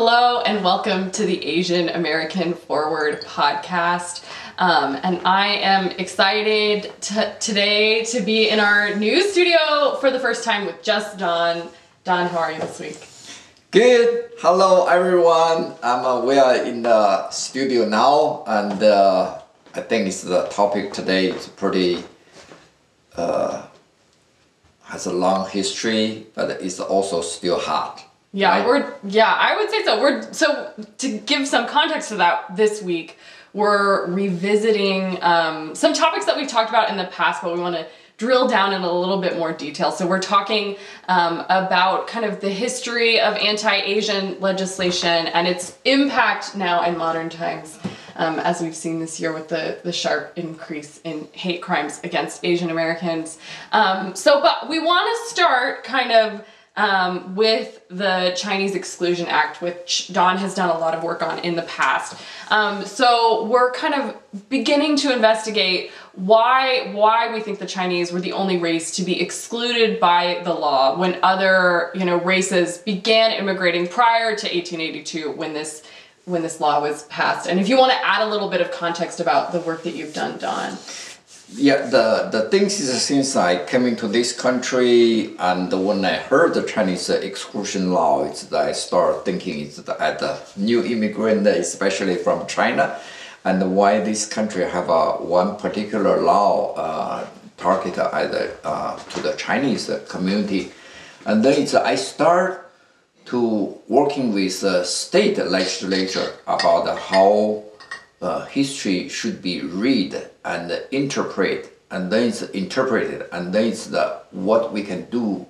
Hello and welcome to the Asian American Forward podcast. Um, and I am excited to, today to be in our new studio for the first time with just Don. Don, how are you this week? Good. Hello, everyone. I'm uh, we are in the studio now, and uh, I think it's the topic today is pretty uh, has a long history, but it's also still hot. Yeah, right? we're yeah, I would say so. We're so to give some context to that this week, we're revisiting um, some topics that we've talked about in the past, but we want to drill down in a little bit more detail. So we're talking um, about kind of the history of anti-Asian legislation and its impact now in modern times. Um, as we've seen this year with the, the sharp increase in hate crimes against Asian Americans. Um, so, but we want to start kind of um, with the Chinese Exclusion Act, which Don has done a lot of work on in the past. Um, so we're kind of beginning to investigate why why we think the Chinese were the only race to be excluded by the law when other you know races began immigrating prior to 1882 when this when this law was passed. And if you want to add a little bit of context about the work that you've done, Don. Yeah, the, the things is since I came into this country and when I heard the Chinese uh, exclusion law, it's that I start thinking it's the, as a new immigrant, uh, especially from China, and why this country have a one particular law uh, targeted either uh, to the Chinese community, and then it's I start to working with the state legislature about how uh, history should be read and interpret, and then it's interpreted, and then it's the what we can do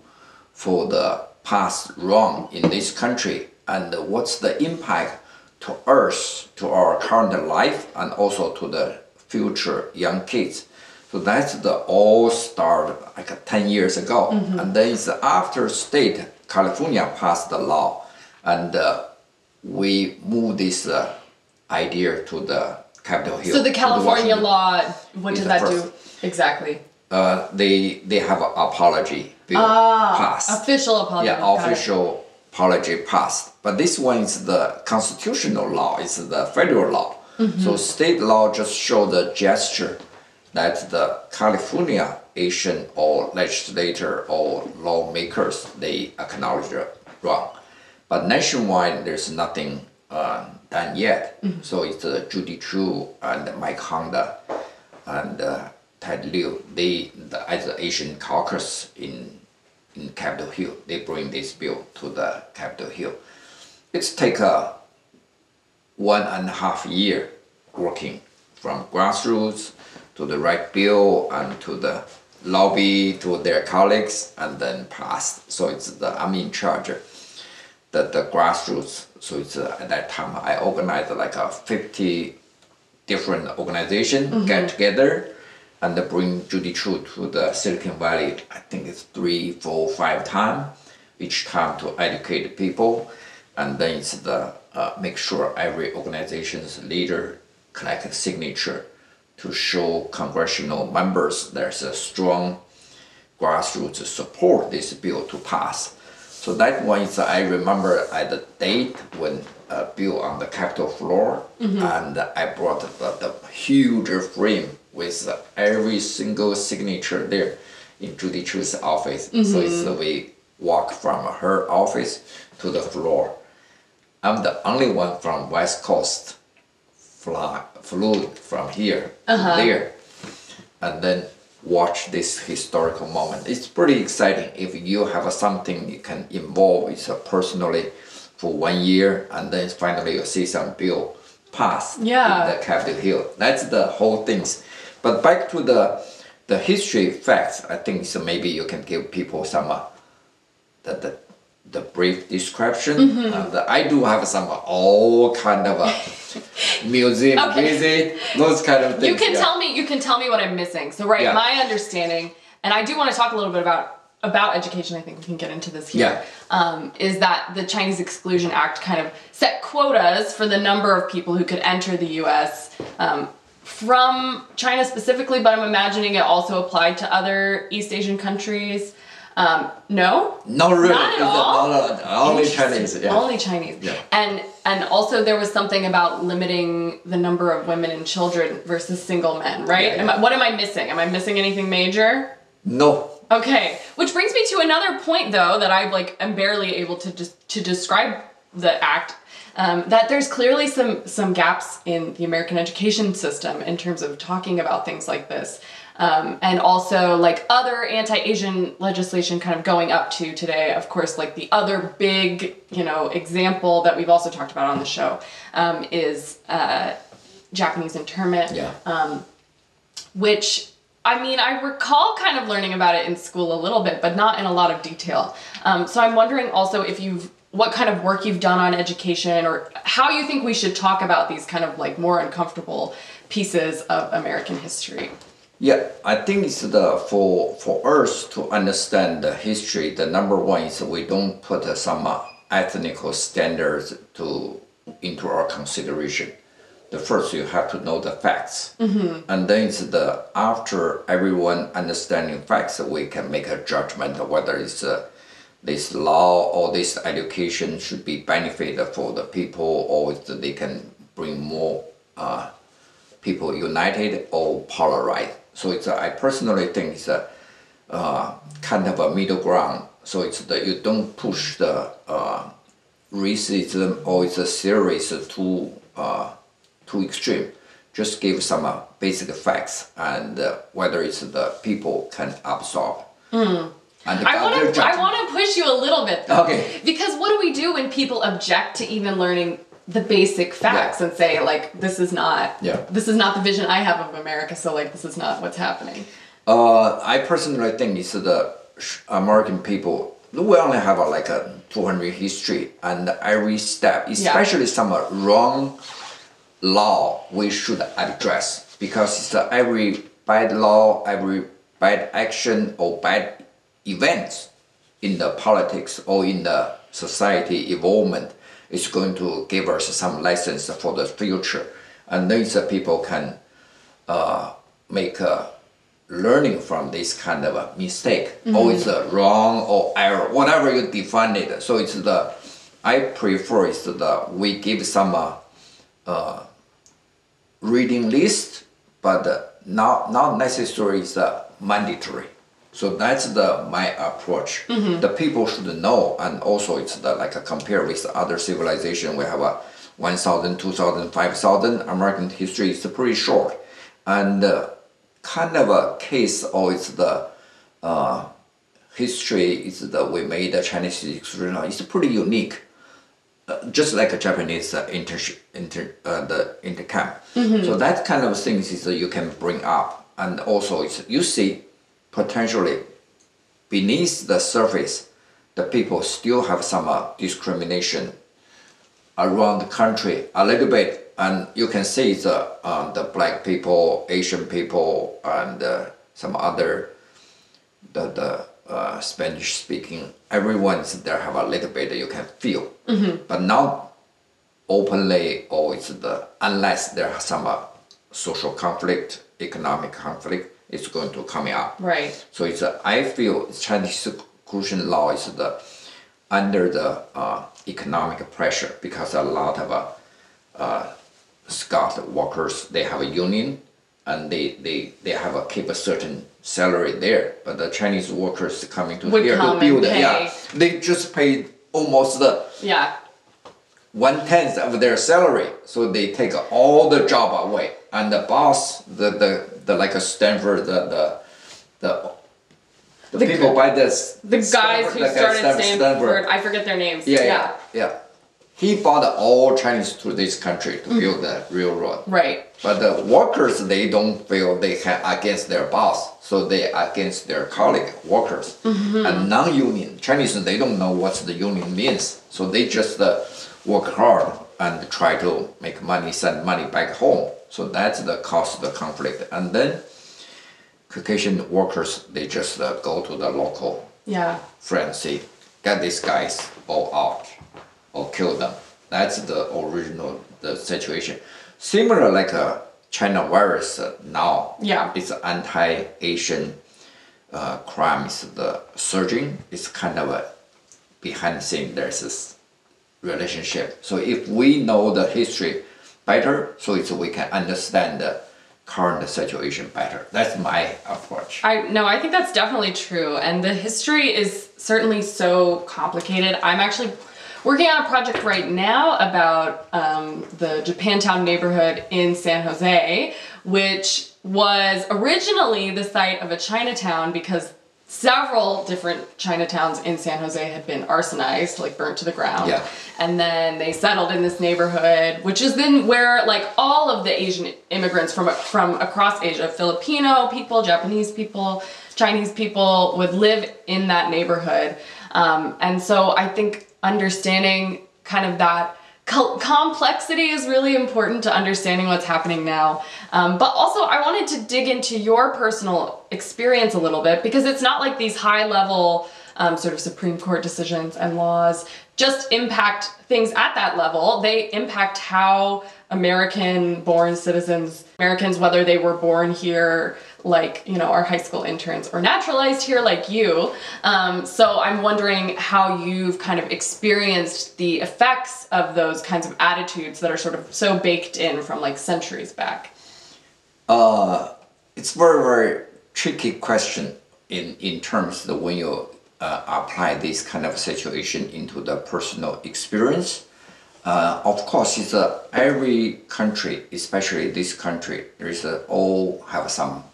for the past wrong in this country, and what's the impact to us, to our current life, and also to the future young kids. So that's the all start like 10 years ago. And then it's after state, California passed the law, and uh, we moved this uh, idea to the Capitol Hill. So the California Washington. law, what did that first. do exactly? Uh, they they have an apology bill Ah, passed. official apology. yeah, official apology passed. But this one is the constitutional law. It's the federal law. Mm-hmm. So state law just show the gesture that the California Asian or legislator or lawmakers they acknowledge wrong. But nationwide, there's nothing uh, done yet. Mm-hmm. So it's uh, Judy Chu and Mike Honda and uh, Ted Lieu. They, the, as the Asian caucus in in Capitol Hill, they bring this bill to the Capitol Hill. It's take a one and a half year working from grassroots to the right bill and to the lobby to their colleagues and then passed. So it's the I'm in charge the, the grassroots. So it's uh, at that time I organized like a 50 different organization get together and bring Judy Chu to the Silicon Valley. I think it's three, four, five time each time to educate people, and then it's the uh, make sure every organization's leader collect a signature to show congressional members there's a strong grassroots support this bill to pass. So that one is I remember at the date when uh, a bill on the Capitol floor, mm-hmm. and I brought the, the huge frame with every single signature there in Judy Chu's office. So it's mm-hmm. the way walk from her office to the floor. I'm the only one from West Coast fly, flew from here to uh-huh. there and then watch this historical moment. It's pretty exciting if you have something you can involve uh, personally for one year and then finally you see some bill pass Yeah. in the Capitol Hill. That's the whole things. But back to the the history facts, I think so maybe you can give people some uh, the, the the brief description. Mm-hmm. And I do have some uh, all kind of a museum Okay. visit, those kind of things. You can yeah. tell me. You can tell me what I'm missing. So, right, Yeah. my understanding, and I do want to talk a little bit about about education. I think we can get into this here. Yeah. Um, is that the Chinese Exclusion Act kind of set quotas for the number of people who could enter the U.S. Um, from China specifically, but I'm imagining it also applied to other East Asian countries. Um, no, Not really. Not at It's all? not a- only Chinese. Yeah. Only Chinese. Yeah. And and also there was something about limiting the number of women and children versus single men, right? Yeah, Am I, what am I missing? Am I missing anything major? no. Okay, which brings me to another point though that I like am barely able to just to describe the act. Um, that there's clearly some some gaps in the American education system in terms of talking about things like this, um, and also like other anti-Asian legislation kind of going up to today. Of course, like the other big you know example that we've also talked about on the show um, is uh, Japanese internment Yeah. which I mean, I recall kind of learning about it in school a little bit, but not in a lot of detail. Um, so I'm wondering also if you've what kind of work you've done on education or how you think we should talk about these kind of like more uncomfortable pieces of American history. Yeah, I think it's the for for us to understand the history. The number one is we don't put some uh, ethnical standards to into our consideration. The first you have to know the facts, and then it's the after everyone understanding facts, we can make a judgment of whether it's uh, this law or this education should be benefit for the people or they can bring more uh, people united or polarized. So it's a, I personally think it's a uh, kind of a middle ground. So it's that you don't push the uh, racism or it's a series too uh, too extreme. Just give some uh, basic facts and uh, whether it's the people can absorb. And I want to I want to push you a little bit though. Okay. Because what do we do when people object to even learning the basic facts Yeah. and say like this is not Yeah. this is not the vision I have of America, so like this is not what's happening. Uh, I personally think it's the American people. We only have a, like a 200 history, and every step, especially some uh, wrong law, we should address because it's uh, every bad law, every bad action or bad events in the politics or in the society evolvement is going to give us some lessons for the future, and these people can uh, make a learning from this kind of a mistake. Or it's a wrong or error whatever you define it. So it's the i prefer is the we give some uh, uh, reading list but not not necessarily is uh, mandatory so that's the my approach. The people should know and also it's the like a compare with other civilization. We have a 1000 2000 5000 american history. Is pretty short. And uh, kind of a case or it's the uh, history is that we made the Chinese history now. It's pretty unique, uh, just like a Japanese uh, inter, inter uh, the intercamp. So that kind of things is that you can bring up, and also it's you see potentially beneath the surface, the people still have some uh, discrimination around the country a little bit, and you can see the uh, the black people, Asian people, and uh, some other the the uh, Spanish speaking. Everyone's there have a little bit you can feel, but not openly or it's the unless there are some uh, social conflict, economic conflict, it's going to come out. Right. So it's a, I feel Chinese exclusion law is the under the uh, economic pressure because a lot of uh, uh, Scott workers they have a union and they they, they have a keep a certain salary there, but the Chinese workers coming to Would here to build yeah, they just pay almost the Yeah. one tenth of their salary, so they take all the job away. And the boss, the the, the like a Stanford, the the the, the, The people gu- by this The guys Stanford- who started Stan- Stanford, I forget their names. Yeah, yeah, yeah. He brought all Chinese to this country to build the railroad. Right. But the workers, they don't feel they can against their boss, so they against their colleague workers. And non-union Chinese, they don't know what the union means, so they just uh, work hard and try to make money, send money back home. So that's the cause of the conflict. And then Caucasian workers, they just uh, go to the local Yeah. friends, say, get these guys all out or kill them. That's the original the situation. Similar like a China virus uh, now. Yeah. It's anti-Asian uh, crime is the surging. It's kind of a behind the scene. There's this relationship. So if we know the history better, so it's we can understand the current situation better. That's my approach. I no, I think that's definitely true. And the history is certainly so complicated. I'm actually working on a project right now about um, the Japantown neighborhood in San Jose, which was originally the site of a Chinatown because several different Chinatowns in San Jose had been arsonized, like burnt to the ground. Yeah. And then they settled in this neighborhood, which is then where like all of the Asian immigrants from from across Asia, Filipino people, Japanese people, Chinese people would live in that neighborhood. Um, and so I think understanding kind of that complexity is really important to understanding what's happening now. Um, but also, I wanted to dig into your personal experience a little bit because it's not like these high level um, sort of Supreme Court decisions and laws just impact things at that level. They impact how American born citizens, Americans, whether they were born here like you know our high school interns or naturalized here like you. Um, so i'm wondering how you've kind of experienced the effects of those kinds of attitudes that are sort of so baked in from like centuries back. Uh, it's very very tricky question in in terms of when you uh, apply this kind of situation into the personal experience. Uh, of course it's uh, every country especially this country there is all have some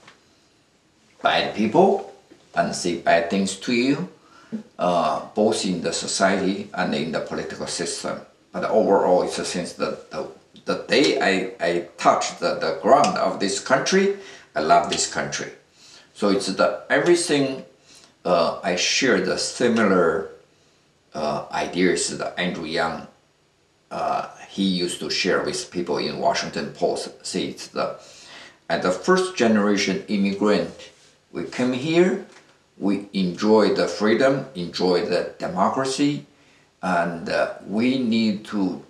bad people and say bad things to you, uh, both in the society and in the political system. But overall, it's since the, the, the day I, I touched the, the ground of this country, I love this country. So it's the everything uh, I share the similar uh, ideas that Andrew Yang uh, he used to share with people in Washington Post. See, it's the at the first generation immigrant we came here, we enjoy the freedom, enjoy the democracy, and uh, we need to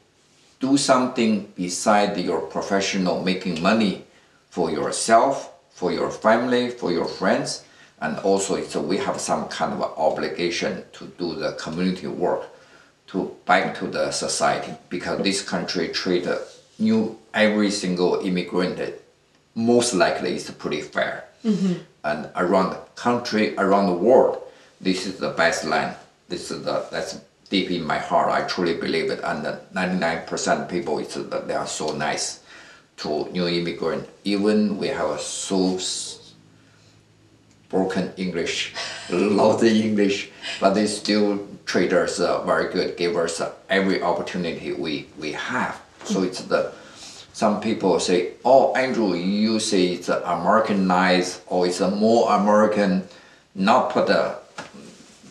do something beside your professional making money for yourself, for your family, for your friends, and also so we have some kind of obligation to do the community work to back to the society because this country treat new every single immigrant most likely is pretty fair. Mm-hmm and around the country, around the world, this is the best land. This is the that's deep in my heart. I truly believe it, and 99% people it's they are so nice to new immigrant. Even we have so broken English, lousy English, but they still treat us uh, very good, give us uh, every opportunity we we have. So it's the some people say, oh, Andrew, you say it's Americanized or it's a more American, not put the,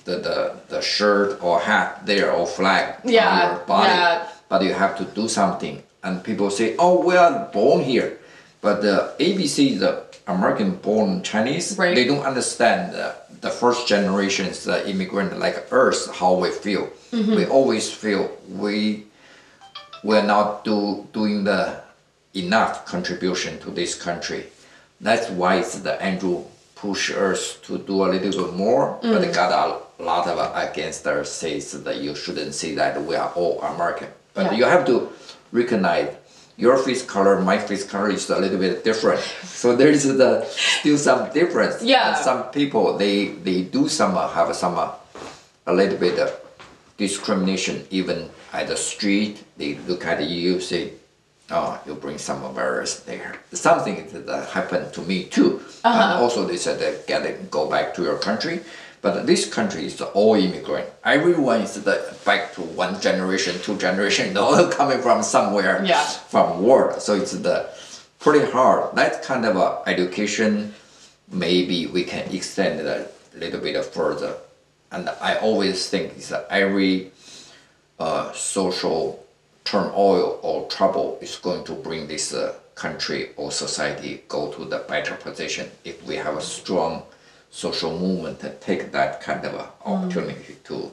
the, the, the shirt or hat there or flag yeah, on your body, yeah. but you have to do something. And people say, oh, we are born here. But the ABC, the American born Chinese, right. they don't understand the, the first generations, the immigrant like us, how we feel. Mm-hmm. We always feel we we're not do, doing the enough contribution to this country. That's why it's the Andrew push us to do a little bit more, mm. but got a lot of against us says that you shouldn't say that we are all American. But yeah. you have to recognize your face color, my face color is a little bit different. So there is the still some difference. Yeah. And some people they they do some have some a little bit of discrimination even at the street. They look at you say oh, you bring some virus there. Something that uh, happened to me too. Uh-huh. And also they said that get it, go back to your country. But this country is all immigrant. Everyone is the, back to one generation, two generation, all coming from somewhere, yeah. from world. So it's the pretty hard. That kind of education, maybe we can extend it a little bit further. And I always think is that every uh, social turmoil or trouble is going to bring this uh, country or society go to the better position if we have a strong social movement that take that kind of opportunity mm. to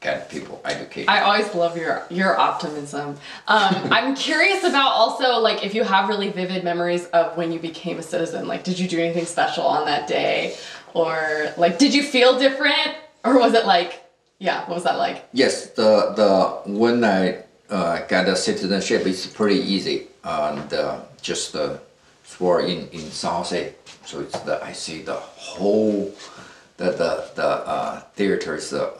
get people educated. I always love your your optimism. Um, I'm curious about also like if you have really vivid memories of when you became a citizen. Like, did you do anything special on that day, or like did you feel different or was it like yeah what was that like Yes, the the when I uh, get a citizenship, it's pretty easy and uh, just uh, swore in in San Jose. So it's the I see the whole the the the uh, theater is uh,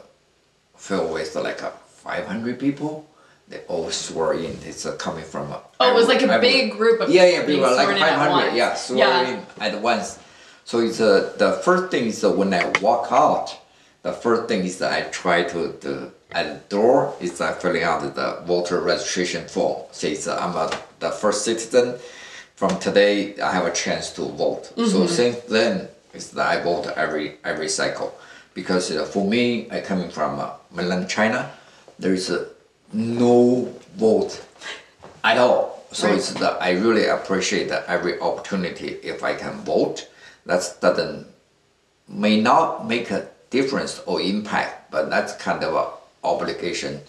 filled with like uh, 500 people. They all swore in. It's uh, coming from. Uh, Oh, it was like a every- big group of yeah yeah people like sworn in at 500 yeah swore Yeah. in at once. So it's uh, the first thing is uh, when I walk out, the first thing is that I try to, to at the door is uh, filling out the voter registration form. Says uh, I'm a, the first citizen. From today, I have a chance to vote. So since then, is that I vote every every cycle, because uh, for me, I coming from uh, mainland China, there is uh, no vote at all. So Right. it's that I really appreciate every opportunity if I can vote. That doesn't may not make a difference or impact, but that's kind of a obligation.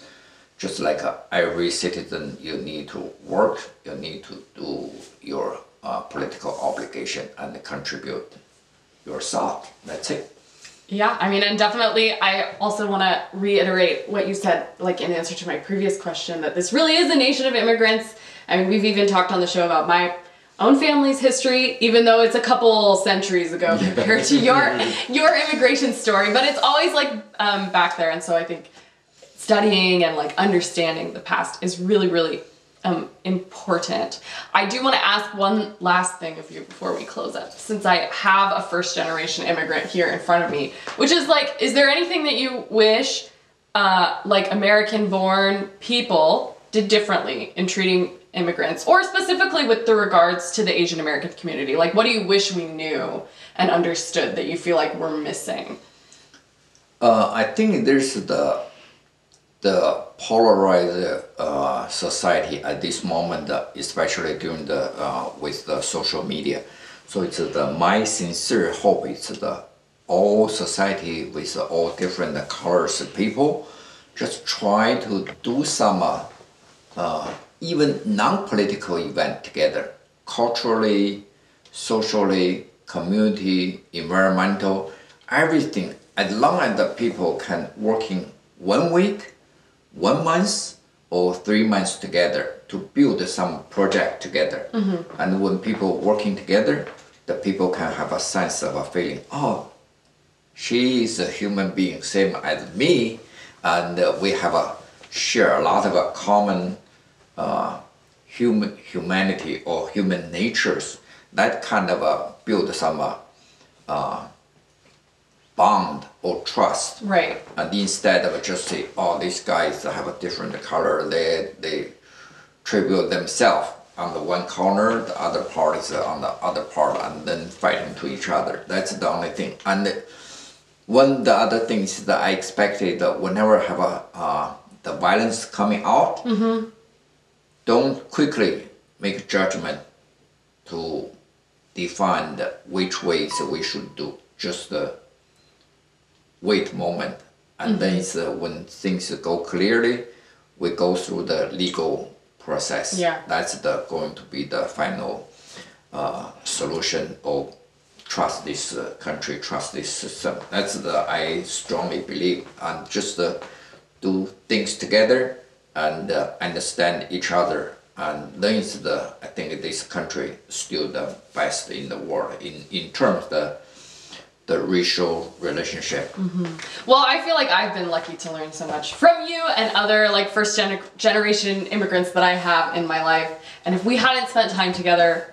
Just like uh, every citizen, you need to work, you need to do your uh, political obligation and contribute yourself. That's it. Yeah, I mean, and definitely, I also want to reiterate what you said, like in answer to my previous question, that this really is a nation of immigrants. I mean, we've even talked on the show about my own family's history, even though it's a couple centuries ago compared to your your immigration story. But it's always like um, back there, and so I think studying and like understanding the past is really, really um, important. I do want to ask one last thing of you before we close up, since I have a first generation immigrant here in front of me, which is like, is there anything that you wish uh, like American born people did differently in treating immigrants, or specifically with the regards to the Asian American community? Like, what do you wish we knew and understood that you feel like we're missing? Uh, I think there's the the polarized uh, society at this moment, especially during the uh, with the social media. So it's the my sincere hope is the all society with all different colors of people just try to do some uh, uh, even non-political event together, culturally, socially, community, environmental, everything. As long as the people can working one week, one month, or three months together to build some project together. And when people working together, the people can have a sense of a feeling. Oh, she is a human being, same as me, and uh, we have a share a lot of a common uh, human humanity or human natures. That kind of uh, build some uh, uh, bond or trust. Right. And instead of just say, oh, these guys have a different color, they they tribute themselves on the one corner, the other part is on the other part, and then fighting to each other. That's the only thing. And one the other things that I expected that whenever have a uh, the violence coming out, don't quickly make judgment to define which ways we should do. Just uh, wait moment, and then it's, uh, when things go clearly, we go through the legal process. Yeah. That's the going to be the final uh, solution or trust this uh, country, trust this system. That's the I strongly believe, and just uh, do things together and uh, understand each other. And then it's the I think this country still the best in the world in in terms the the racial relationship. Well, I feel like I've been lucky to learn so much from you and other like first gen- generation immigrants that I have in my life. And if we hadn't spent time together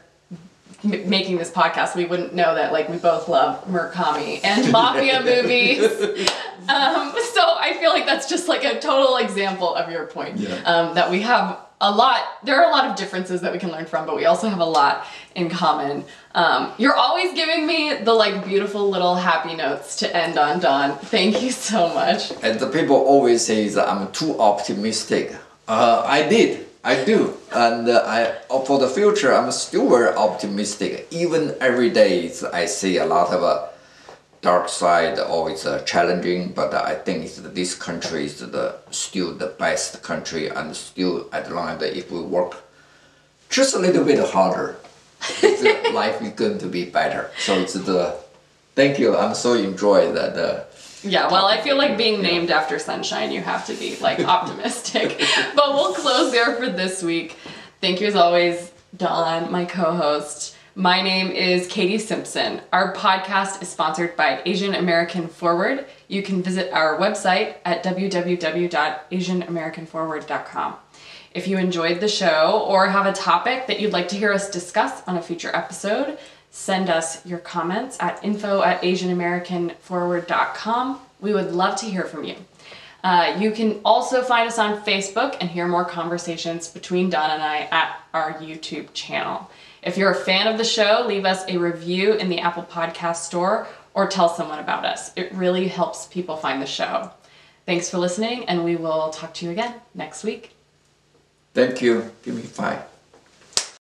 m- making this podcast, we wouldn't know that like we both love Murakami and mafia movies. Um, so I feel like that's just like a total example of your point. Yeah. Um, that we have a lot. There are a lot of differences that we can learn from, but we also have a lot in common. Um, you're always giving me the like beautiful little happy notes to end on, Don. Thank you so much. And the people always say that I'm too optimistic. Uh, I did, I do, and uh, I for the future I'm still very optimistic. Even every day I see a lot of uh, dark side, always uh, challenging. But I think it's, that this country is the still the best country, and still at long as if we work just a little bit harder, uh, life is going to be better. So it's the Thank you. I'm so enjoy the, the Yeah, well, I feel like being named after sunshine, you have to be like optimistic. but we'll close there for this week. Thank you as always, Dawn, my co host. My name is Katie Simpson. Our podcast is sponsored by Asian American Forward. You can visit our website at www.asianamericanforward.com. If you enjoyed the show or have a topic that you'd like to hear us discuss on a future episode, send us your comments at info at asianamericanforward.com. We would love to hear from you. Uh, you can also find us on Facebook and hear more conversations between Don and I at our YouTube channel. If you're a fan of the show, leave us a review in the Apple Podcast Store or tell someone about us. It really helps people find the show. Thanks for listening, and we will talk to you again next week. Thank you. Give me five.